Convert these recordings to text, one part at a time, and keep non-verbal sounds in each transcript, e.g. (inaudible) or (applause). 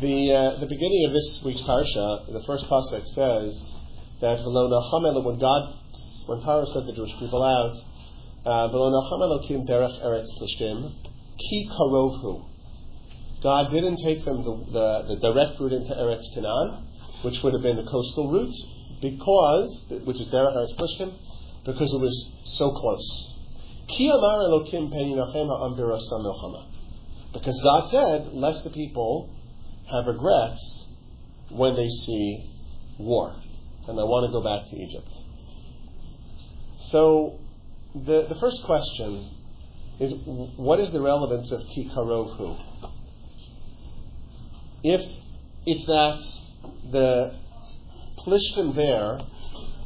the uh, the beginning of this week's parsha, the first pasuk says that when God, when Paro sent the Jewish people out, uh, ki karovhu. God didn't take them the, the, the direct route into Eretz Canaan, which would have been the coastal route, because which is derech eretz plishtim, because it was so close. Ki amar Elokim Because God said, lest the people have regrets when they see war, and they want to go back to Egypt. So, the, the first question is, what is the relevance of Ki Karovhu? If it's that the Plishtim there,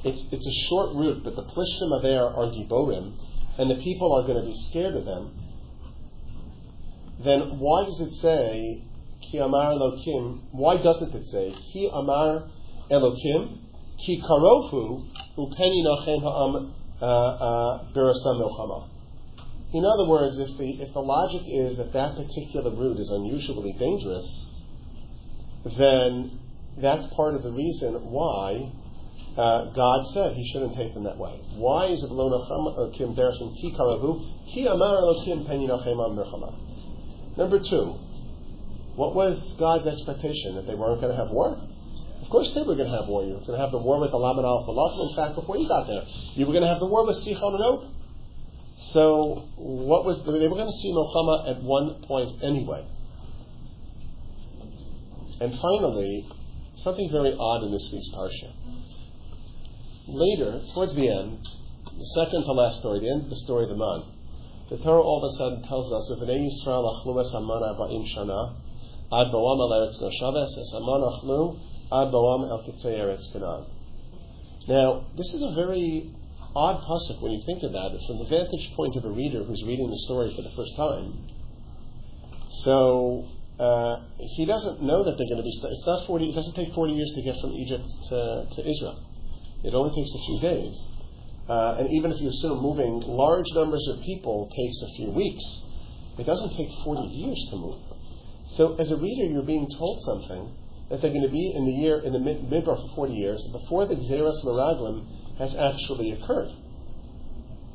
it's, it's a short route, but the Plishtim there are Giborim, and the people are going to be scared of them, then why does it say Ki Amar Elokim? Why doesn't it say Ki Amar Elokim Ki Karofu Upeni Nachem Ha'am uh, uh, Birasam Milchama? In other words, if the if the logic is that that particular route is unusually dangerous, then that's part of the reason why uh, God said he shouldn't take them that way. Why is it lo kim dershim ki karavu ki amar elokim peninachem mirchama? Number two, what was God's expectation that they weren't going to have war? Of course they were going to have war. You were going to have the war with the Laman al In fact, before you got there, you were going to have the war with Sichon and Og. So, what was they were going to see Milchama at one point anyway. And finally, something very odd in this week's parsha. Later, towards the end, the second to last story, the end of the story of the man, the Torah all of a sudden tells us if an Yisrael achlu es haman arba'im shana, ad eretz achlu, ad el kitzei eretz. Now, this is a very odd pasuk when you think about it from the vantage point of a reader who's reading the story for the first time. So uh, he doesn't know that they're going to be. It's not forty. It doesn't take forty years to get from Egypt to, to Israel. It only takes a few days. Uh, and even if you assume moving large numbers of people takes a few weeks, it doesn't take 40 years to move. So as a reader, you're being told something that they're going to be in the year in the mid- midbar for 40 years before the Xeris Meraglim has actually occurred.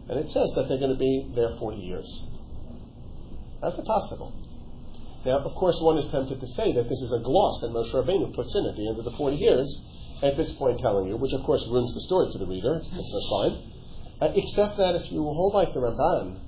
And it says that they're going to be there 40 years. How's it possible? Now, of course, one is tempted to say that this is a gloss that Moshe Rabbeinu puts in at the end of the 40 years, at this point telling you, which of course ruins the story for the reader, that's fine. Uh, except that if you hold like the Ramban,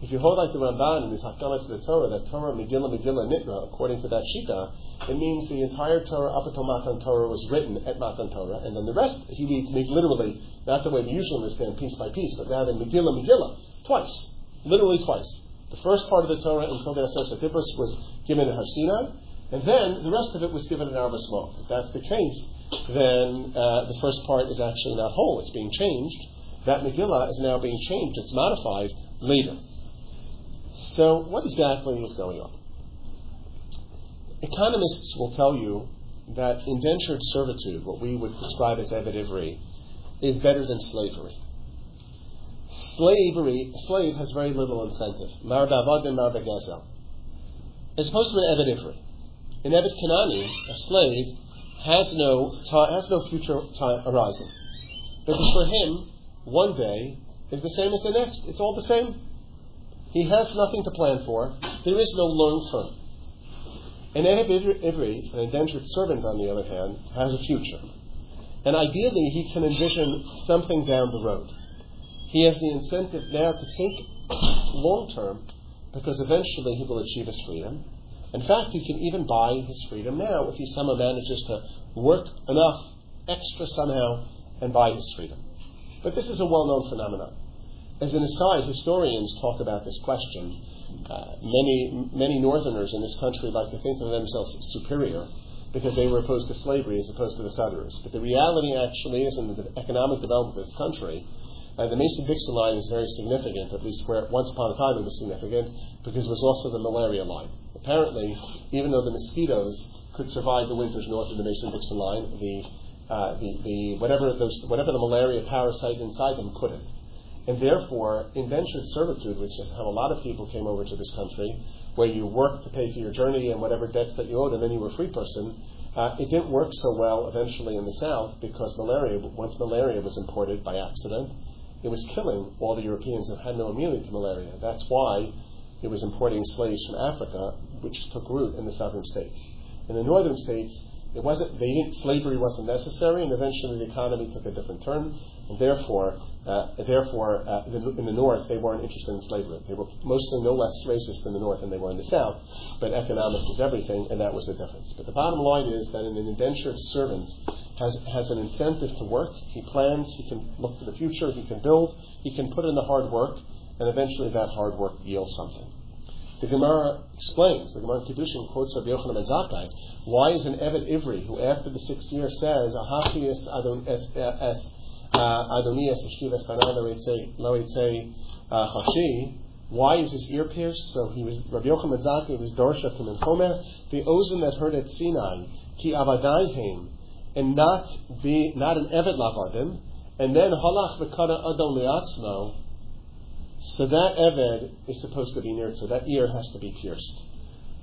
if you hold like the Ramban in his Hakdama to the Torah, that Torah Megillah Megillah Nitna, according to that Shita, it means the entire Torah up until Matan Torah was written at Matan Torah, and then the rest he reads literally, not the way we usually understand piece by piece, but rather Megillah Megillah, twice, literally twice. The first part of the Torah until the Asar was given in Har Sinai, and then the rest of it was given in Arba If that's the case, then uh, the first part is actually not whole. It's being changed. That Megillah is now being changed. It's modified later. So, what exactly is going on? Economists will tell you that indentured servitude, what we would describe as Eved Ivri, is better than slavery. Slavery, a slave has very little incentive. Mar mar As opposed to an Eved Ivri. An Eved Kanani, a slave, has no time, has no future time horizon. Because for him, one day is the same as the next. It's all the same. He has nothing to plan for. There is no long term. An Ivri, an indentured servant, on the other hand, has a future. And ideally, he can envision something down the road. He has the incentive now to think long term because eventually he will achieve his freedom. In fact, he can even buy his freedom now if he somehow manages to work enough extra somehow and buy his freedom. But this is a well known phenomenon. As an aside, historians talk about this question. Uh, many, many Northerners in this country like to think of themselves superior because they were opposed to slavery as opposed to the Southerners. But the reality actually is in the economic development of this country, uh, the Mason-Dixon line is very significant, at least where once upon a time it was significant, because it was also the malaria line. Apparently, even though the mosquitoes could survive the winters north of the Mason-Dixon line, the, uh, the, the, whatever, those, whatever the malaria parasite inside them couldn't. And therefore, indentured servitude, which is how a lot of people came over to this country, where you worked to pay for your journey and whatever debts that you owed, and then you were a free person, uh, it didn't work so well eventually in the South because malaria, once malaria was imported by accident, it was killing all the Europeans who had no immunity to malaria. That's why it was importing slaves from Africa, which took root in the southern states. In the northern states, it wasn't. They didn't. Slavery wasn't necessary, and eventually the economy took a different turn. And therefore, uh, therefore, uh, in the North, they weren't interested in slavery. They were mostly no less racist in the North than they were in the South. But economics is everything, and that was the difference. But the bottom line is that an indentured servant has has an incentive to work. He plans. He can look to the future. He can build. He can put in the hard work, and eventually that hard work yields something. The Gemara explains, the Gemara Kiddushin quotes Rabbi Yochanan ben Zakkai, why is an Eved Ivri, who after the sixth year says, Ahachi es Adoni es uh, Eshtiv es lo uh, Chashi, why is his ear pierced? So he was, Rabbi Yochanan ben Zakkai was Dorsha from Chomer, the Ozen that heard at Sinai, ki avadayim, and not be, not an Eved lavadim, and then halach v'kara adon liatzno, so that Eved is supposed to be Nirtza. That ear has to be pierced.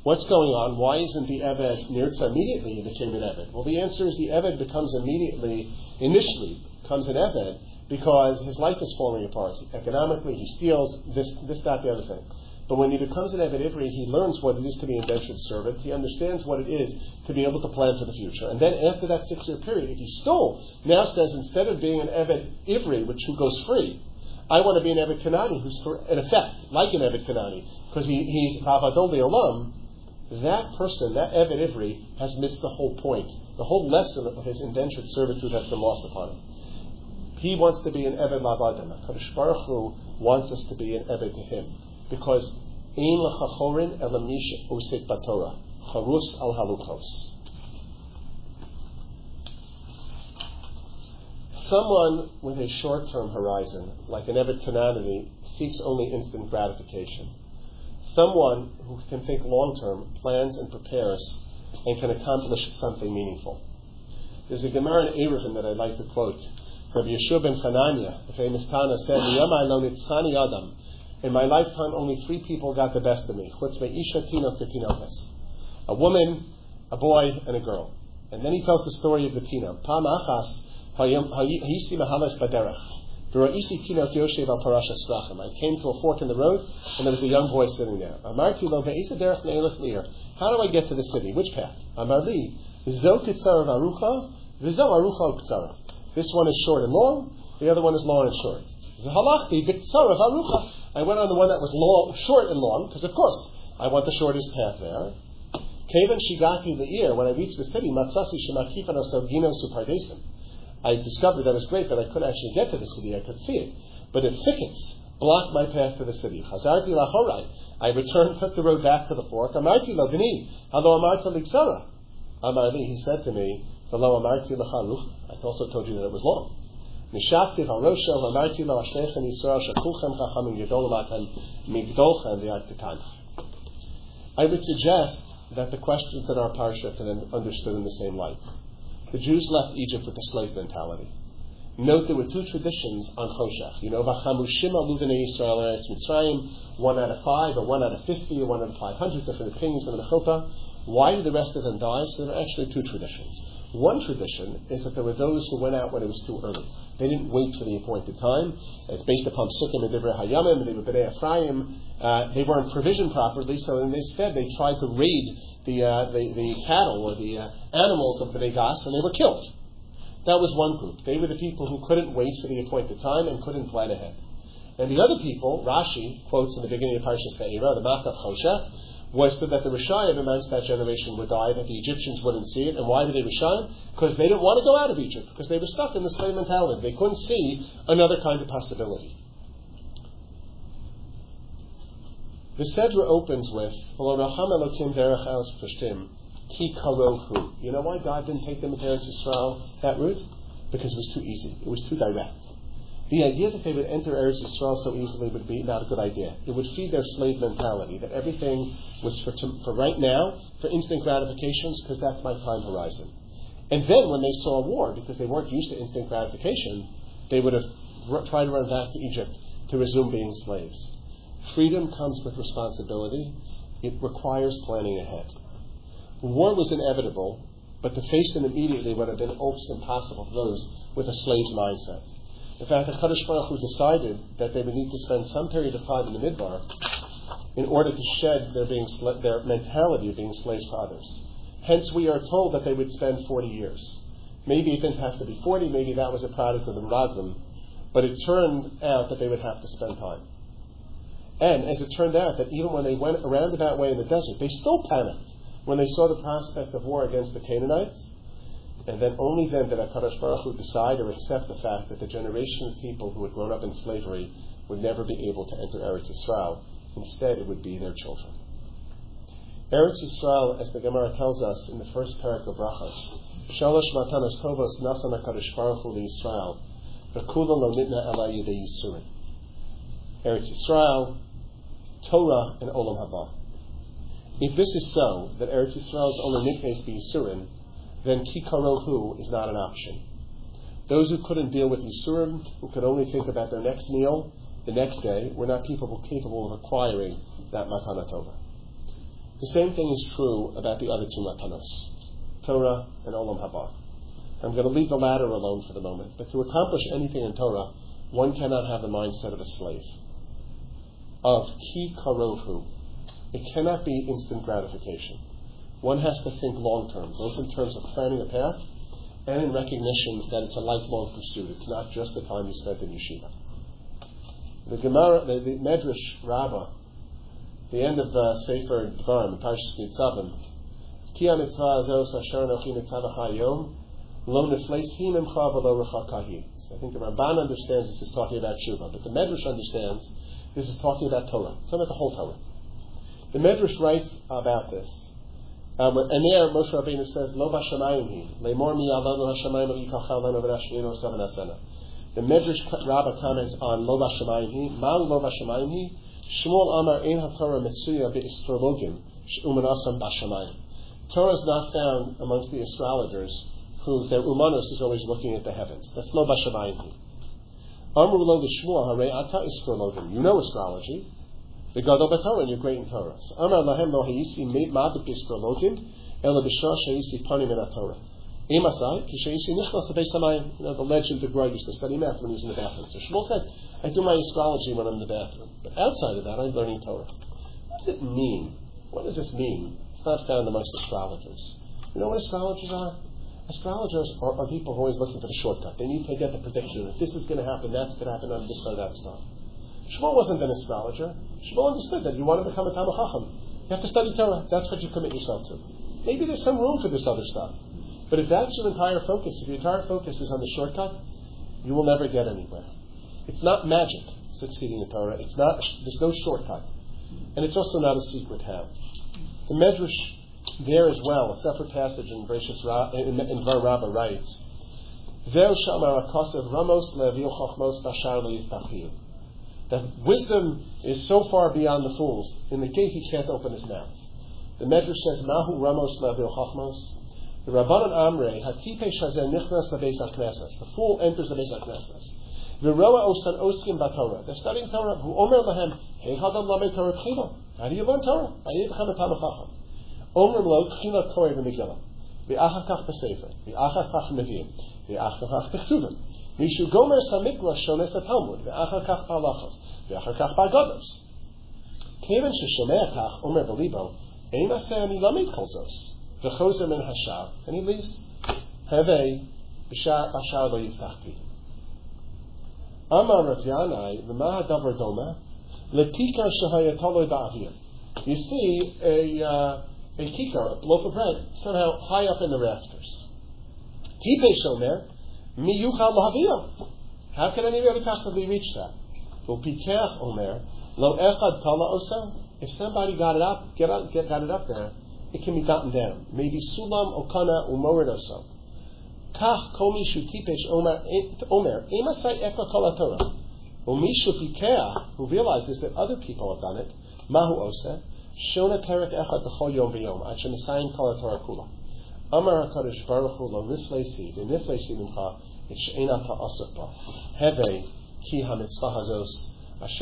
What's going on? Why isn't the Eved Nirtza immediately became an Eved? Well, the answer is the Eved becomes immediately, initially, becomes an Eved because his life is falling apart. Economically, he steals this, this, that, the other thing. But when he becomes an Eved Ivri, he learns what it is to be an indentured servant. He understands what it is to be able to plan for the future. And then after that six year period, if he stole, now says instead of being an Eved Ivri, which who goes free, I want to be an Eved Kanani who's, for, in effect, like an Eved Kanani, because he, he's Havadol Olam. That person, that Eved Ivri, has missed the whole point. The whole lesson of his indentured servitude has been lost upon him. He wants to be an Eved Lavadim. Kadosh Baruch Hu wants us to be an Eved to him. Because Ein Lachachorin Elamish Usik Batorah. Charus al Haluchos. Someone with a short term horizon, like an Eved seeks only instant gratification. Someone who can think long term, plans and prepares, and can accomplish something meaningful. There's a Gemara in Eruvin that I'd like to quote. Rabbi Yeshua ben Chananya, the famous Tana, said, Adam. In my lifetime, only three people got the best of me. A woman, a boy, and a girl. And then he tells the story of the Tina. Pam achas I came to a fork in the road, and there was a young boy sitting there. How do I get to the city? Which path? This one is short and long, the other one is long and short. I went on the one that was long, short and long, because of course I want the shortest path there. Kavan Shigati the ear, when I reached the city, Matsasi Shemakifano Sogino Supardesim. I discovered that was great that I could actually get to the city, I could see it. But if thickets blocked my path to the city. Chazarti lachorai. I returned, took (laughs) the road back to the fork. Amarti lo vini, halo amarta liksara. Amarli, he said to me, velo amarti lacharuch. I also told you that it was long. Nishakti harosha amarti lo ashlechen yisrael shakulchem chachamim yedolamatem migdolchem v'yad I would suggest that the questions in our parsha can be understood in the same light. The Jews left Egypt with a slave mentality. Note there were two traditions on Choshech. You know, Vachamushim aluvene Yisrael Eretz Mitzrayim, one out of five, or one out of fifty, or one out of five hundred different opinions on the Mechilta. Why did the rest of them die? So there are actually two traditions. One tradition is that there were those who went out when it was too early. They didn't wait for the appointed time. It's based upon Sukkim and Divrei Hayamim, they were B'nai Ephraim. Uh, they weren't provisioned properly, so instead they tried to raid the, uh, the, the, cattle or the uh, animals of B'nai Gas, and they were killed. That was one group. They were the people who couldn't wait for the appointed time and couldn't plan ahead. And the other people, Rashi quotes in the beginning of Parshas Ve'era, the Makat Choshech, was so that the Rishayim amongst that generation would die, that the Egyptians wouldn't see it. And why did they Rishayim? Because they didn't want to go out of Egypt, because they were stuck in the slave mentality. They couldn't see another kind of possibility. The Sedra opens with, Ki karohu. You know why God didn't take them to Eretz Yisrael that route? Because it was too easy. It was too direct. The idea that they would enter Eretz Yisrael so easily would be not a good idea. It would feed their slave mentality that everything was for, for right now, for instant gratifications, because that's my time horizon. And then when they saw war, because they weren't used to instant gratification, they would have r- tried to run back to Egypt to resume being slaves. Freedom comes with responsibility. It requires planning ahead. War was inevitable, but to face them immediately would have been almost impossible for those with a slave's mindset. In fact, the Kadosh Baruch Hu decided that they would need to spend some period of time in the Midbar in order to shed their, being, their mentality of being slaves to others. Hence, we are told that they would spend 40 years. Maybe it didn't have to be 40, maybe that was a product of the Raglim, but it turned out that they would have to spend time. And as it turned out, that even when they went a roundabout way in the desert, they still panicked when they saw the prospect of war against the Canaanites. And then only then did HaKadosh Baruch Hu decide or accept the fact that the generation of people who had grown up in slavery would never be able to enter Eretz Yisrael. Instead, it would be their children. Eretz Yisrael, as the Gemara tells us in the first parak of Brachos, Shalosh matanos tovos nasan HaKadosh Baruch Hu Yisrael, v'kula lo nitna ela yidei Yisurin. Eretz Yisrael, Torah, and Olam Haba. If this is so, that Eretz Yisrael is only nitnes Yisurin, then kikarohu is not an option. Those who couldn't deal with Yisurim, who could only think about their next meal the next day, were not people capable of acquiring that matana tova. The same thing is true about the other two matanos, Torah and Olam Haba. I'm going to leave the latter alone for the moment, but to accomplish anything in Torah, one cannot have the mindset of a slave. Of ki karohu. It cannot be instant gratification. One has to think long term, both in terms of planning a path and in recognition that it's a lifelong pursuit. It's not just the time you spent in yeshiva. The Gemara, the, the Medrash Rabbah, the end of uh, Sefer Dvarim, Parshas Nitzavim, Ki mitzvah azos asher anochi nitzavacha yom, lo nefleisim imcha v'lo rechakahi. I think the Ramban understands this is talking about Shuvah, but the Medrash understands this is talking about Torah. It's talking about the whole Torah. The Medrash writes about this um, and there Moshe Rabbeinu says, Lo b'shamayim hi, le'mor mi yavanu ha'shamayim ha'ikachal lanu v'nashvinu seven asena. The Medrash Rabbah comments on Lo b'shamayim hi, mal lo b'shamayim hi, Shmuel Amar ein ha'torah mitzuya be'astrologim, umanasam b'shamayim. Torah is not found amongst the astrologers whose their umanos is always looking at the heavens. That's Lo b'shamayim hi. Amru lo l'shmuel ha'rei ata astrologim. You know astrology. The Gadol and you're great in Torah. So Amar Lahem Lo Hayisi Made Madik Yisrologim Ela B'Shah Shayisi Panim in Torah. Emasai Kishayisi Nichlas Beis Hamayim. You know the legend of Greg used to study math when he was in the bathroom. So Shmuel said, I do my astrology when I'm in the bathroom, but outside of that, I'm learning Torah. What does it mean? What does this mean? It's not found amongst astrologers. You know what astrologers are? Astrologers are, are people who are always looking for the shortcut. They need to get the prediction. If this is going to happen, that's going to happen on this or that stuff. Shmuel wasn't an astrologer. Shmuel understood that you want to become a Talmud Chacham. You have to study Torah. That's what you commit yourself to. Maybe there's some room for this other stuff. But if that's your entire focus, if your entire focus is on the shortcut, you will never get anywhere. It's not magic succeeding in Torah. It's not. There's no shortcut, and it's also not a secret how. The Medrash there as well, a separate passage in Bereshis in, in Dvar Rabbah writes, "Zeu shamar akasav ramos leviu chachmos bashar that wisdom is so far beyond the fools. In the gate, he can't open his mouth. The Medrash says, Mahu Ramos Lavil Chachmos. The Rabbanan Amre, Hatipe Shazen Nichnas Labeis HaKnesses. The fool enters the Beis. The Roa Osan Osim Batorah. They're studying Torah. Who Omer Lahem, Hey Hadam Lamed Torah Tchila. How do you learn Torah? How do you become a Talmud Chacham? Omer Lo Tchila Torah V'Megillah. V'achar Kach B'Sefer. V'achar Kach Nevi'im. V'achar Kach B'Chtuvim. Mishu Gomer Samikra Shones Talmud, Ve'achar Kach Palachos, Ve'achar Kach Bagodos. Kevin Sheshomea Kach Omer Belibo, Ein Aseh Ani Lamed Kol Zos, V'chozer Min Hashar, and he leaves. Hevei, B'shar Bashar Lo Yiftach. Amar Rav Yanai, V'maha Davar Doma, Letikar Shahaya Toloi Ba'avir. You see a, uh, a kikar, a loaf of bread, somehow high up in the rafters. Tipe Shomer, how can anybody possibly reach that? omer lo echad tala osa. If somebody got it up, get up, get, got it up there, it can be gotten down. Maybe sulam okana umorid oso. Kach kol mishu tipesh omer omer emasai ekra kol Torah. Umishu pikeach who realizes that other people have done it. Mahu osa shona perek echad b'chol yom v'yom ad shemisayim kol Torah kula. Amar HaKadosh Baruch Hu lo mincha et ba. Ki ha-mitzvah hazos If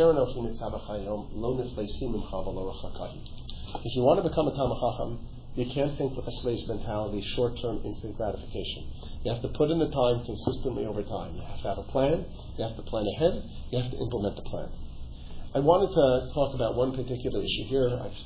you want to become a Talmud Chacham, you can't think with a slave's mentality, short-term instant gratification. You have to put in the time consistently over time. You have to have a plan. You have to plan ahead. You have to implement the plan. I wanted to talk about one particular issue here. I've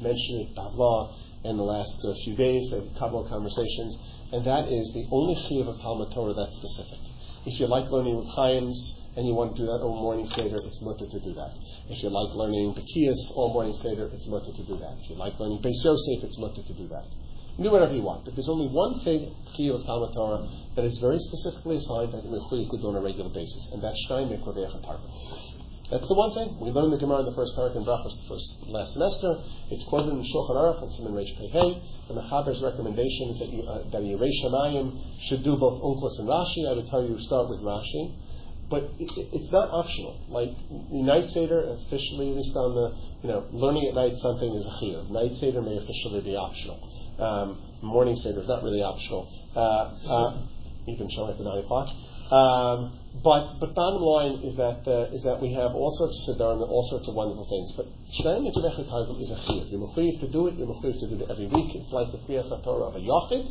mentioned it, Bavla, in the last uh, few days, a couple of conversations, and that is the only chiyuv of Talmud Torah that's specific. If you like learning with Chaim's, and you want to do that all morning Seder, it's mutter to do that. If you like learning Bekias all morning Seder, it's mutter to do that. If you like learning Beis Yosef, it's mutter to do that. You do whatever you want. But there's only one thing, Chiyuv of Talmud Torah, that is very specifically assigned that you could do on a regular basis, and that's Shnai Miklavech That's the one thing. We learned the Gemara in the first paragraph in Brachos the first last semester. It's quoted in Shulchan Aruch and Siman Reish Pei The Mechaber's recommendation is that you, uh, that Yerei Shamayim should do both Onkelos and Rashi. I would tell you start with Rashi but it, it's not optional. Like night seder, officially, at least on the you know learning at night something is a. Night seder may officially be optional. Um, morning seder is not really optional. Uh, uh, even showing at nine o'clock. Um, but but bottom line is that uh, is that we have all sorts of siddur and all sorts of wonderful things. But shnayim mitzvah is a chiyuv. You're mechuyev to do it. You're mechuyev to do it every week. It's like the kriyas Torah of a yachid,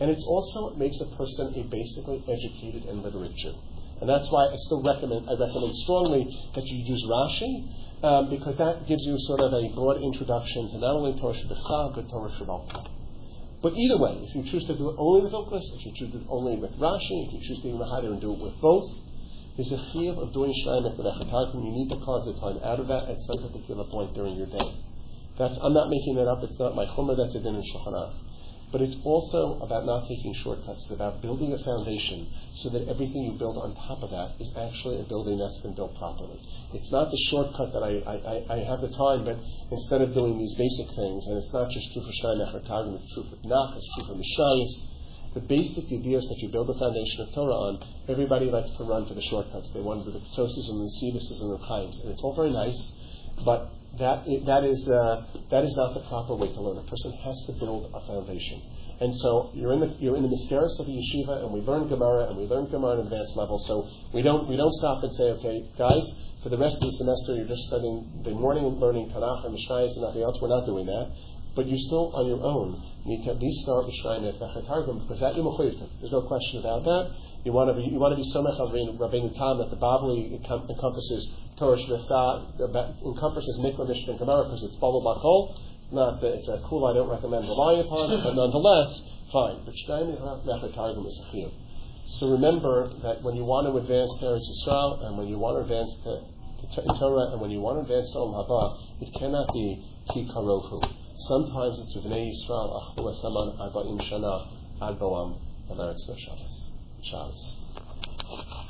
and it's also it makes a person a basically educated and literate Jew. And that's why I still recommend, I recommend strongly that you use Rashi, um, because that gives you sort of a broad introduction to not only Torah Shabbat, but Torah Shabbat. But either way, if you choose to do it only with Uklis, if you choose to do it only with Rashi, if you choose being Mahadir and do it with both, there's a chiyuv of doing Shnai Mekadech You need to carve the time out of that at some particular point during your day. That's, I'm not making that up. It's not my chumrah. That's a din in Shulchan but it's also about not taking shortcuts. It's about building a foundation so that everything you build on top of that is actually a building that's been built properly. It's not the shortcut that I, I, I have the time, but instead of doing these basic things, and it's not just true for Shnai Mechatagim, it's true for Nach, it's true for Mishayis, the basic ideas that you build the foundation of Torah on, everybody likes to run for the shortcuts. They want to do the Sosis and the Sivases and the Chaims, and it's all very nice, but that, that, is, uh, that is not the proper way to learn. A person has to build a foundation. And so you're in the you're in the mysterious of the yeshiva, and we learn Gemara, and we learn Gemara at advanced level. So we don't we don't stop and say, okay, guys, for the rest of the semester you're just spending the morning learning Tanakh and Mishnayos and nothing else. We're not doing that. But you still, on your own, need to at least start with Shrine Targum because that you're There's no question about that. You want to be you want to be somech Rabbeinu Tam that the Bavli encompasses Torah Shvitza, encompasses Mikra Mishnah Gemara because it's Balul Bakol. It's not that it's a cool I don't recommend relying upon but nonetheless, fine. But Shnai Targum is a chiyuv. So remember that when you want to advance to Eretz Yisrael and when you want to advance to Torah and when you want to advance to Olam Haba, it cannot be Ki Karofu. Sometimes it's with Vnei Yisrael Achlu Asaman Arba'im Shana Ad Boam Eretz Shabbos. Shabbos.